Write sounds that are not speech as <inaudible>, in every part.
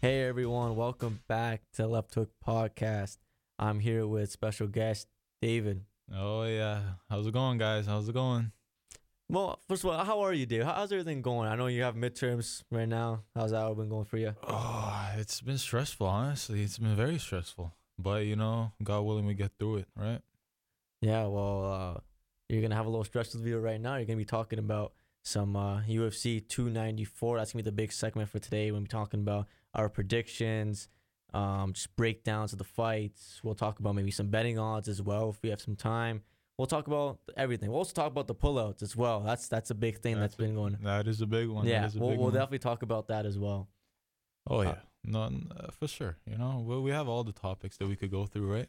Hey everyone, welcome back to Left Hook Podcast. I'm here with special guest David. Oh yeah, how's it going, guys? How's it going? Well, first of all, how are you, Dave? How's everything going? I know you have midterms right now. How's that been going for you? Oh, it's been stressful, honestly. It's been very stressful, but you know, God willing, we get through it, right? Yeah, well, uh, you're gonna have a little stressful video right now. You're gonna be talking about some uh, UFC 294. That's gonna be the big segment for today. We'll be talking about our predictions, um, just breakdowns of the fights. We'll talk about maybe some betting odds as well if we have some time. We'll talk about everything. We'll also talk about the pullouts as well. That's that's a big thing that's been going. That is a big one. Yeah, is a we'll, we'll one. definitely talk about that as well. Oh uh, yeah, no, uh, for sure. You know, we we have all the topics that we could go through, right?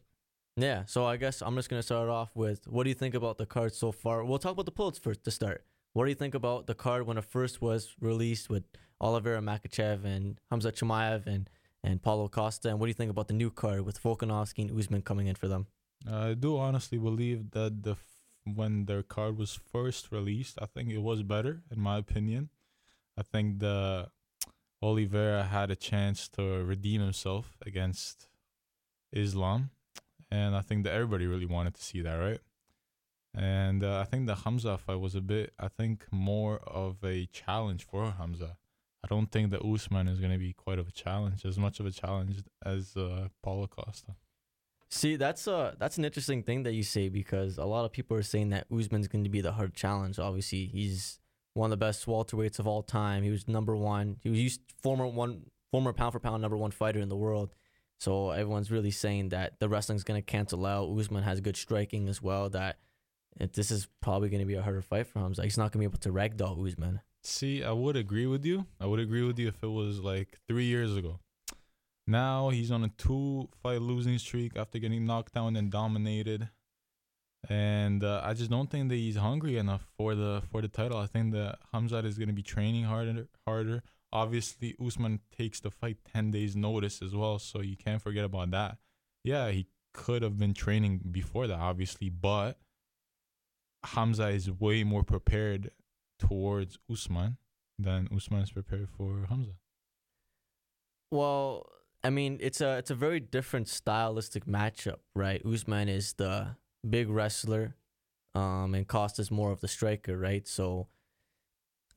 Yeah, so I guess I'm just gonna start off with what do you think about the card so far? We'll talk about the pullouts first to start. What do you think about the card when it first was released with Oliveira Makhachev and Hamza Chimaev and and Paulo Costa? And what do you think about the new card with Volkanovski and Usman coming in for them? I do honestly believe that the f- when their card was first released, I think it was better, in my opinion. I think the Oliveira had a chance to redeem himself against Islam, and I think that everybody really wanted to see that, right? And uh, I think the Hamza fight was a bit, I think, more of a challenge for Hamza. I don't think that Usman is going to be quite of a challenge, as much of a challenge as uh, Paulo Costa. See, that's a that's an interesting thing that you say because a lot of people are saying that Usman's going to be the hard challenge. Obviously, he's one of the best welterweights of all time. He was number one. He was used former one former pound for pound number one fighter in the world. So everyone's really saying that the wrestling's going to cancel out. Usman has good striking as well. That it, this is probably going to be a harder fight for him. So he's not going to be able to ragdoll Usman. See, I would agree with you. I would agree with you if it was like three years ago. Now he's on a two fight losing streak after getting knocked down and dominated. And uh, I just don't think that he's hungry enough for the for the title. I think that Khamzat is going to be training harder harder. Obviously, Usman takes the fight 10 days notice as well, so you can't forget about that. Yeah, he could have been training before that obviously, but Hamza is way more prepared towards Usman than Usman is prepared for Hamza. Well, I mean, it's a it's a very different stylistic matchup, right? Usman is the big wrestler, um, and Costa's more of the striker, right? So,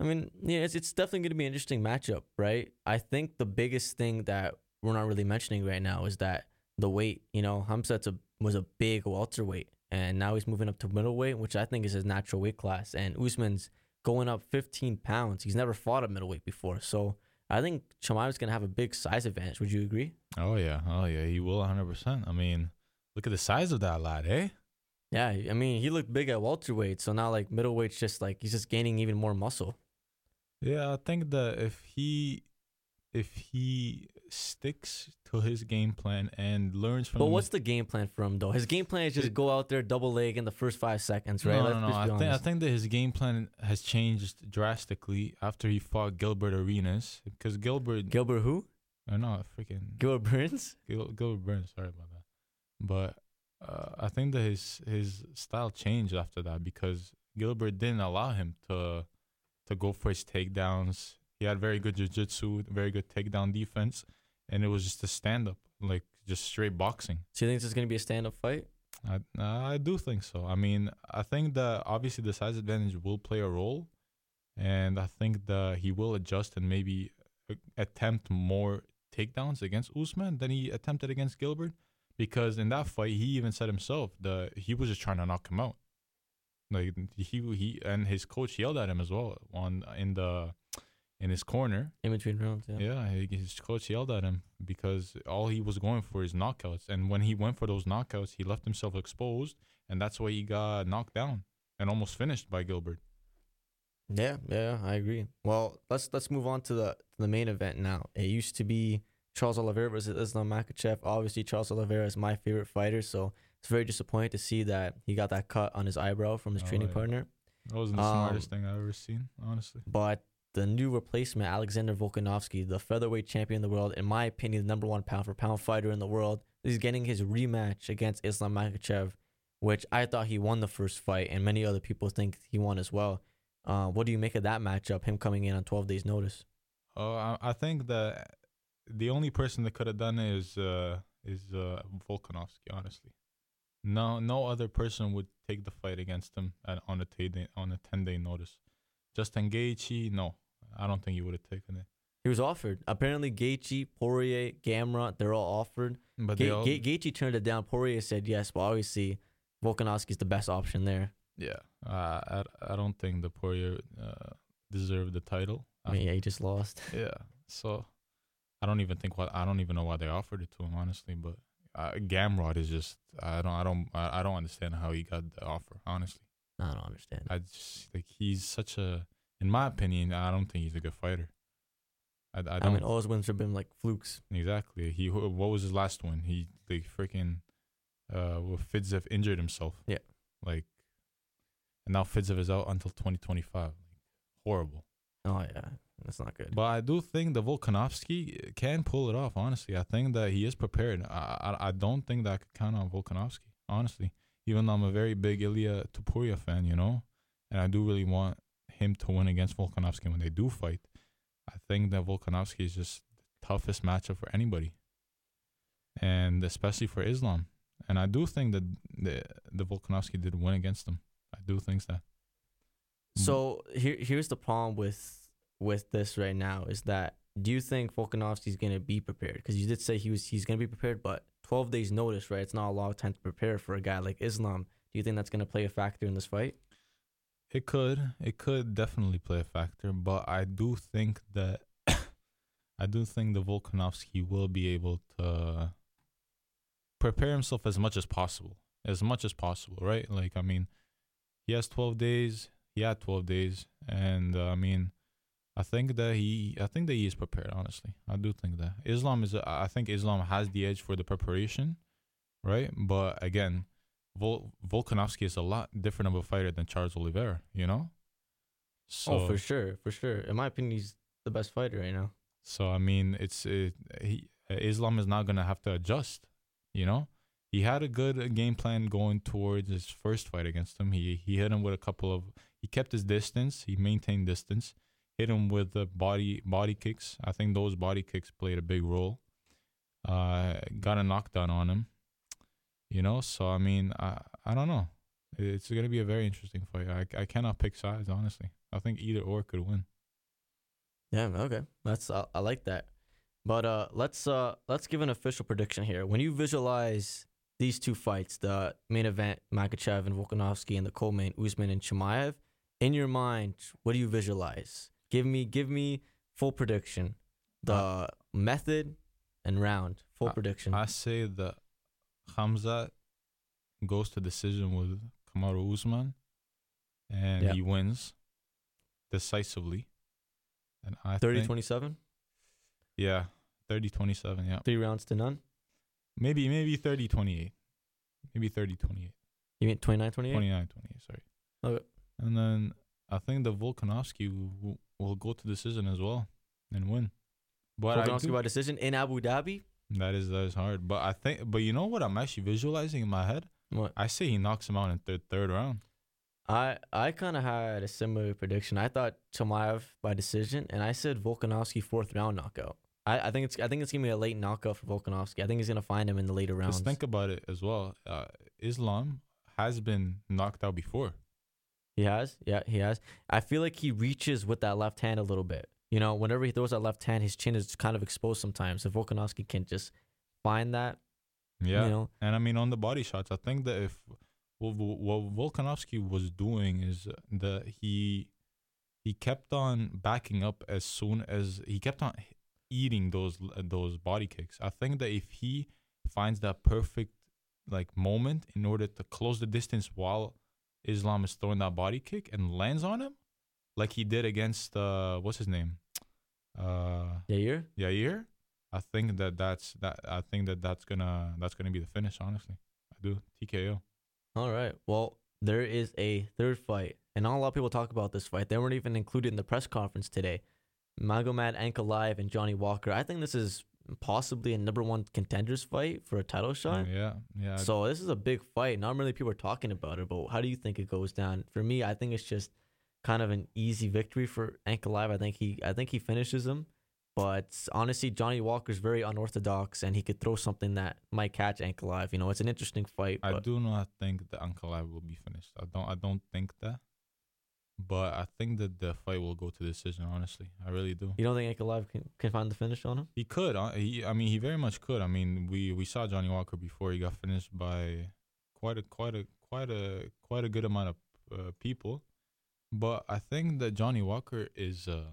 I mean, yeah, it's it's definitely going to be an interesting matchup, right? I think the biggest thing that we're not really mentioning right now is that the weight. You know, Khamzat's a was a big welterweight, and now he's moving up to middleweight, which I think is his natural weight class, and Usman's going up 15 pounds. He's never fought a middleweight before, so. I think Chimaev's gonna have a big size advantage. Would you agree? Oh yeah, oh yeah, he will 100%. I mean, look at the size of that lad, eh? Yeah, I mean he looked big at welterweight, so now like middleweight's just like he's just gaining even more muscle. Yeah, I think that if he if he sticks to his game plan and learns from But what's the game plan for him though? His game plan is just It- go out there double leg in the first five seconds, right? No, Let's no, no. I think I think that his game plan has changed drastically after he fought Gilbert Arenas because Gilbert, Gilbert who? I know, freaking Gilbert Burns? Gil, Gilbert Burns. Sorry about that, but uh, I think that his his style changed after that because Gilbert didn't allow him to to go for his takedowns. He had very good jiu-jitsu, very good takedown defense, and it was just a stand-up, like just straight boxing. So you think this is gonna be a stand up fight? I I do think so. I mean, I think that obviously the size advantage will play a role, and I think that he will adjust and maybe uh, attempt more takedowns against Usman than he attempted against Gilbert, because in that fight he even said himself that he was just trying to knock him out. Like he he and his coach yelled at him as well on in the in his corner. In between rounds, yeah. Yeah, his coach yelled at him because all he was going for is knockouts. And when he went for those knockouts, he left himself exposed, and that's why he got knocked down and almost finished by Gilbert. Yeah, yeah, I agree. Well, let's let's move on to the to the main event now. It used to be Charles Oliveira versus Islam Makhachev. Obviously, Charles Oliveira is my favorite fighter, so it's very disappointing to see that he got that cut on his eyebrow from his Oh, training yeah. partner. That wasn't the Um, smartest thing I've ever seen, honestly. But the new replacement, Alexander Volkanovski, the featherweight champion in the world, in my opinion, the number one pound for pound fighter in the world, is getting his rematch against Islam Makhachev, which I thought he won the first fight, and many other people think he won as well. Uh, what do you make of that matchup? Him coming in on 12 days' notice. Oh, I, think that the only person that could have done it is uh is uh Volkanovski. Honestly, no no other person would take the fight against him at, on on a ten day notice. Justin Gaethje, no, I don't think he would have taken it. He was offered. Apparently, Gaethje, Poirier, Gamrot, they're all offered. But Ga- all, Ga- Gaethje turned it down. Poirier said yes, but obviously Volkanovski's the best option there. yeah, uh, I I don't think the Poirier uh, deserved the title. I mean, yeah, he just lost. <laughs> Yeah. So I don't even think what I don't even know why they offered it to him honestly, but uh, Gamrot is just I don't I don't I don't understand how he got the offer honestly. I don't understand. I just like he's such a in my opinion I don't think he's a good fighter. I I I, don't mean, all his wins have been like flukes. exactly. He what was his last one? He like freaking uh well, Fiziev injured himself. Yeah. Like and now Fiziev is out until 2025. Like, horrible. Oh yeah, that's not good. But I do think the Volkanovski can pull it off. Honestly, I think that he is prepared. I I, I don't think that I could count on Volkanovski. Honestly, even though I'm a very big Ilia Topuria fan, you know, and I do really want him to win against Volkanovski when they do fight. I think that Volkanovski is just the toughest matchup for anybody, and especially for Islam. And I do think that the the Volkanovski did win against him. I do think that. Mm. So here, here's the problem with with this right now is that do you think Volkanovski's gonna be prepared? Because you did say he was he's gonna be prepared, but 12 days notice, right? It's not a long time to prepare for a guy like Islam. Do you think that's gonna play a factor in this fight? It could. It could definitely play a factor, but I do think that <coughs> I do think the Volkanovski will be able to prepare himself as much as possible. As much as possible, right? Like I mean, he has 12 days. He had 12 days and uh, I mean, I think that he I think that he is prepared, honestly. I do think that. Islam is I think Islam has the edge for the preparation, right? But again, Vol- Volkanovski is a lot different of a fighter than Charles Oliveira, you know? So, oh, for sure, for sure. In my opinion, he's the best fighter right now. so I mean, it's it, he, Islam is not going to have to adjust, you know? He had a good uh, game plan going towards his first fight against him. He he hit him with a couple of he kept his distance, he maintained distance, hit him with the body body kicks. I think those body kicks played a big role. Uh got a knockdown on him. You know, so I mean, I I don't know. It's going to be a very interesting fight. I I cannot pick sides honestly. I think either or could win. Yeah, okay. That's I, I like that. But uh let's uh let's give an official prediction here. When you visualize these two fights, the main event, Makhachev and Volkanovski, and the co-main, Usman and Chimaev, in your mind, what do you visualize? Give me give me full prediction. The method and round. Full Uh, prediction. I say that Hamza goes to decision with Kamaru Usman, and Yeah. he wins decisively. And I 30 27? yeah, 30-27, yeah. Three rounds to none? Maybe maybe 30-28. Maybe 30-28. You mean 29 28? 29-28, sorry. Okay. And then I think the Volkanovski will, will go to decision as well and win. But Volkanovski by decision in Abu Dhabi? That is that is hard. But I think but you know what I'm actually visualizing in my head? What? I say he knocks him out in the third round. I I kind of had a similar prediction. I thought Chimaev by decision, and I said Volkanovski fourth round knockout. I, I think it's I think it's gonna be a late knockout for Volkanovski. I think he's gonna find him in the later rounds. Just think about it as well. Uh, Islam has been knocked out before. he has, yeah, he has. I feel like he reaches with that left hand a little bit. You know, whenever he throws that left hand, his chin is kind of exposed sometimes. If Volkanovski can just find that, Yeah. you know, And I mean, on the body shots, I think that if what, what Volkanovski was doing is that he he kept on backing up as soon as he kept on eating those those body kicks. I think that if he finds that perfect like moment in order to close the distance while Islam is throwing that body kick and lands on him, like he did against uh what's his name, uh Yair. Yair, I think that that's that. I think that that's gonna that's gonna be the finish. Honestly, I do TKO. All right. Well, there is a third fight, and not a lot of people talk about this fight. They weren't even included in the press conference today. Magomed Ankalaev and Johnny Walker. I think this is possibly a number one contenders fight for a title shot. yeah, yeah. So this is a big fight. Not really people are talking about it, but how do you think it goes down? For me, I think it's just kind of an easy victory for Ankalaev. I think he I think he finishes him. But honestly, Johnny Walker's very unorthodox, and he could throw something that might catch Ankalaev. You know, it's an interesting fight. I do not think the Ankalaev will be finished. I don't. I don't think that. But I think that the fight will go to decision. Honestly, I really do. you don't think Ankalaev can, can find the finish on him? He could. uh, He, I mean, he very much could. I mean, we we saw Johnny Walker before he got finished by quite a quite a quite a quite a good amount of uh, people. But I think that Johnny Walker is uh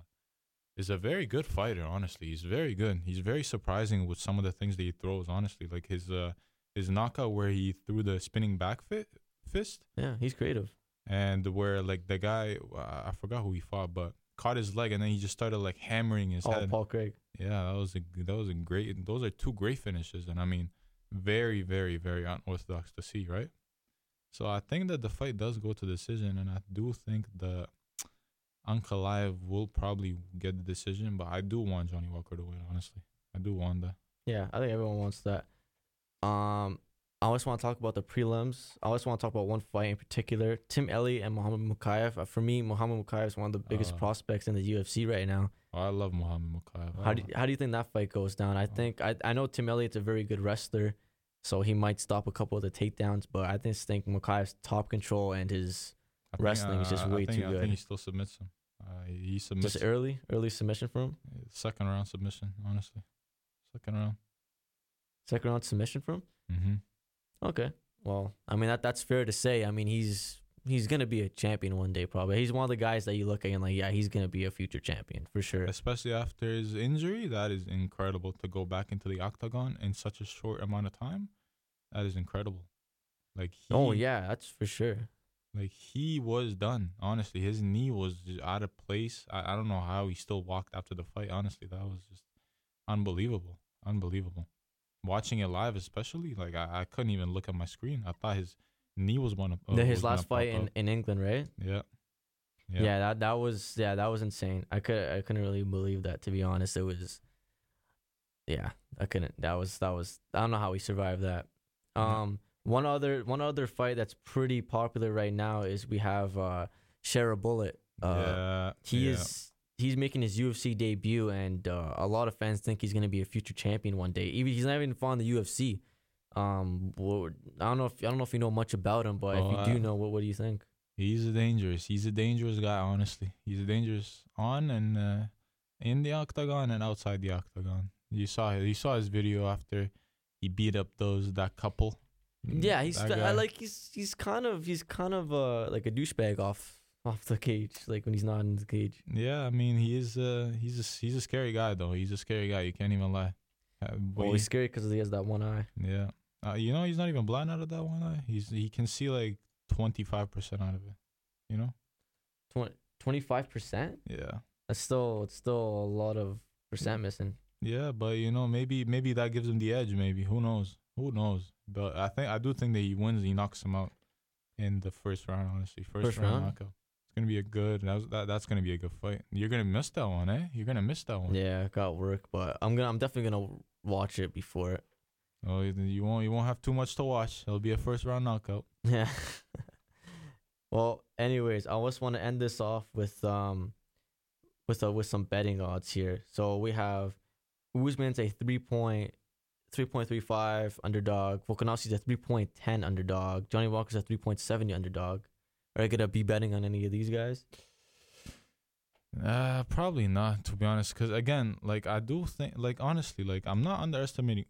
is a very good fighter. Honestly, he's very good. He's very surprising with some of the things that he throws. Honestly, like his uh his knockout where he threw the spinning back fit, fist Yeah, he's creative. and where like the guy uh, I forgot who he fought, but caught his leg and then he just started like hammering his Oh, head. Paul Craig. Yeah, that was a that was a great. Those are two great finishes, and I mean, very, very, very unorthodox to see, right? So I think that the fight does go to decision, and I do think the Ankalaev will probably get the decision, but I do want Johnny Walker to win. Honestly, I do want that. Yeah, I think everyone wants that. Um, I always want to talk about the prelims. I always want to talk about one fight in particular: Tim Elliott and Muhammad Mokaev. Uh, for me, Muhammad Mokaev is one of the biggest Uh, prospects in the UFC right now. Oh, I love Muhammad Mokaev. How do you, how do you think that fight goes down? I think I I know Tim Elliott's a very good wrestler, so he might stop a couple of the takedowns. But I just think Mokaev's top control and his think, wrestling is just way think, too I good. think he still submits him. Uh, he submits just early early submission from him, second round submission. Honestly, second round. second round submission from him. Mm-hmm. Okay. Well, I mean that that's fair to say. I mean he's he's gonna be a champion one day probably. He's one of the guys that you look at and like, yeah, he's gonna be a future champion for sure. especially after his injury. That is incredible to go back into the octagon in such a short amount of time. That is incredible. Like he, oh yeah, that's for sure. like he was done. Honestly, his knee was just out of place. I, I don't know how he still walked after the fight. Honestly, that was just unbelievable, unbelievable. Watching it live, especially like I, I couldn't even look at my screen. I thought his knee was one of uh, his last fight in, in England, right? yeah. Yeah. that that was yeah, that was insane. I could I couldn't really believe that to be honest. It was yeah, I couldn't. That was that was I don't know how he survived that. Mhm. Um one other one other fight that's pretty popular right now is we have uh Shara Bullet. Uh yeah, he yeah. is he's making his UFC debut and uh, a lot of fans think he's going to be a future champion one day. Even he's not even fought in the UFC. Um well, I don't know if I don't know if you know much about him, but Oh, if you do know what what do you think? He's a dangerous. He's a dangerous guy. Honestly, he's a dangerous on and uh, in the octagon and outside the octagon. You saw you saw his video after he beat up those that couple. Yeah, he's I like he's he's kind of he's kind of uh like a douchebag off off the cage, like when he's not in the cage. Yeah, I mean he is. Uh, he's a he's a scary guy though. He's a scary guy. You can't even lie. Uh, Well, he- he's scary because he has that one eye. yeah. Uh, you know he's not even blind out of that one eye. He's he can see like twenty five percent out of it. You know. Twenty five percent. Yeah. That's still it's still a lot of percent missing. Yeah, but you know, maybe maybe that gives him the edge. Maybe who knows? Who knows? But I think I do think that he wins. He knocks him out in the first round. Honestly, first, First round, round? knockout. It's gonna be a good. That, was, that that's gonna be a good fight. You're gonna miss that one, eh? You're gonna miss that one. Yeah, I got work, but I'm gonna I'm definitely gonna watch it before it. Oh, you won't you won't have too much to watch. It'll be a first round knockout. <laughs> Yeah. well, anyways, I just want to end this off with um with uh, with some betting odds here. So we have Usman's a three point three point three five underdog. Volkanovski's a three point ten underdog. Johnny Walker's a three point seventy underdog. Are you gonna be betting on any of these guys? Uh, probably not to be honest. Cause again, like I do think, like honestly, like I'm not underestimating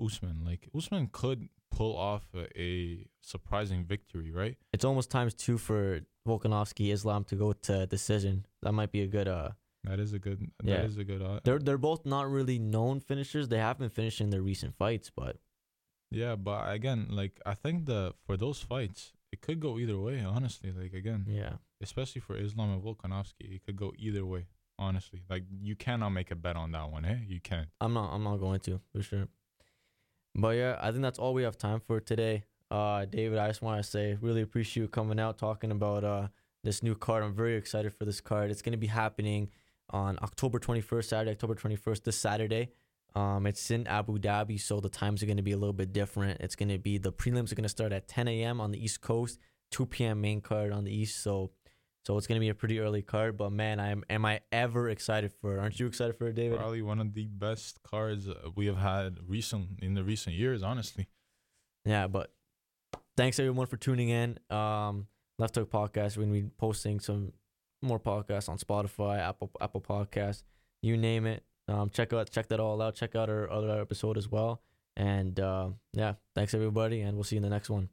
Usman. Like Usman could pull off a, a surprising victory, right? It's almost times two for Volkanovski Islam to go to decision. That might be a good uh That is a good. Yeah. That is a good. Uh, they're they're both not really known finishers. They have been finishing their recent fights, but Yeah, but again, like I think the for those fights, it could go either way. Honestly, like again, yeah. especially for Islam and Volkanovski, it could go either way. Honestly, like you cannot make a bet on that one, eh? You can't. I'm not I'm not going to for sure. But yeah, I think that's all we have time for today. Uh David, I just want to say really appreciate you coming out talking about uh this new card. I'm very excited for this card. It's going to be happening on October 21st, Saturday, October 21st, this Saturday. Um, it's in Abu Dhabi, so the times are going to be a little bit different. It's going to be the prelims are going to start at 10 a.m. on the East Coast, 2 p.m. main card on the East. So So it's gonna be a pretty early card, but man, I am am I ever excited for it? Aren't you excited for it, David? Probably one of the best cards uh, we have had recent in the recent years, honestly. Yeah, but thanks everyone for tuning in. Um, Left Hook Podcast. We're gonna be posting some more podcasts on Spotify, Apple Apple Podcasts, you name it. Um, check out check that all out. Check out our other episode as well. And uh, yeah, thanks everybody, and we'll see you in the next one.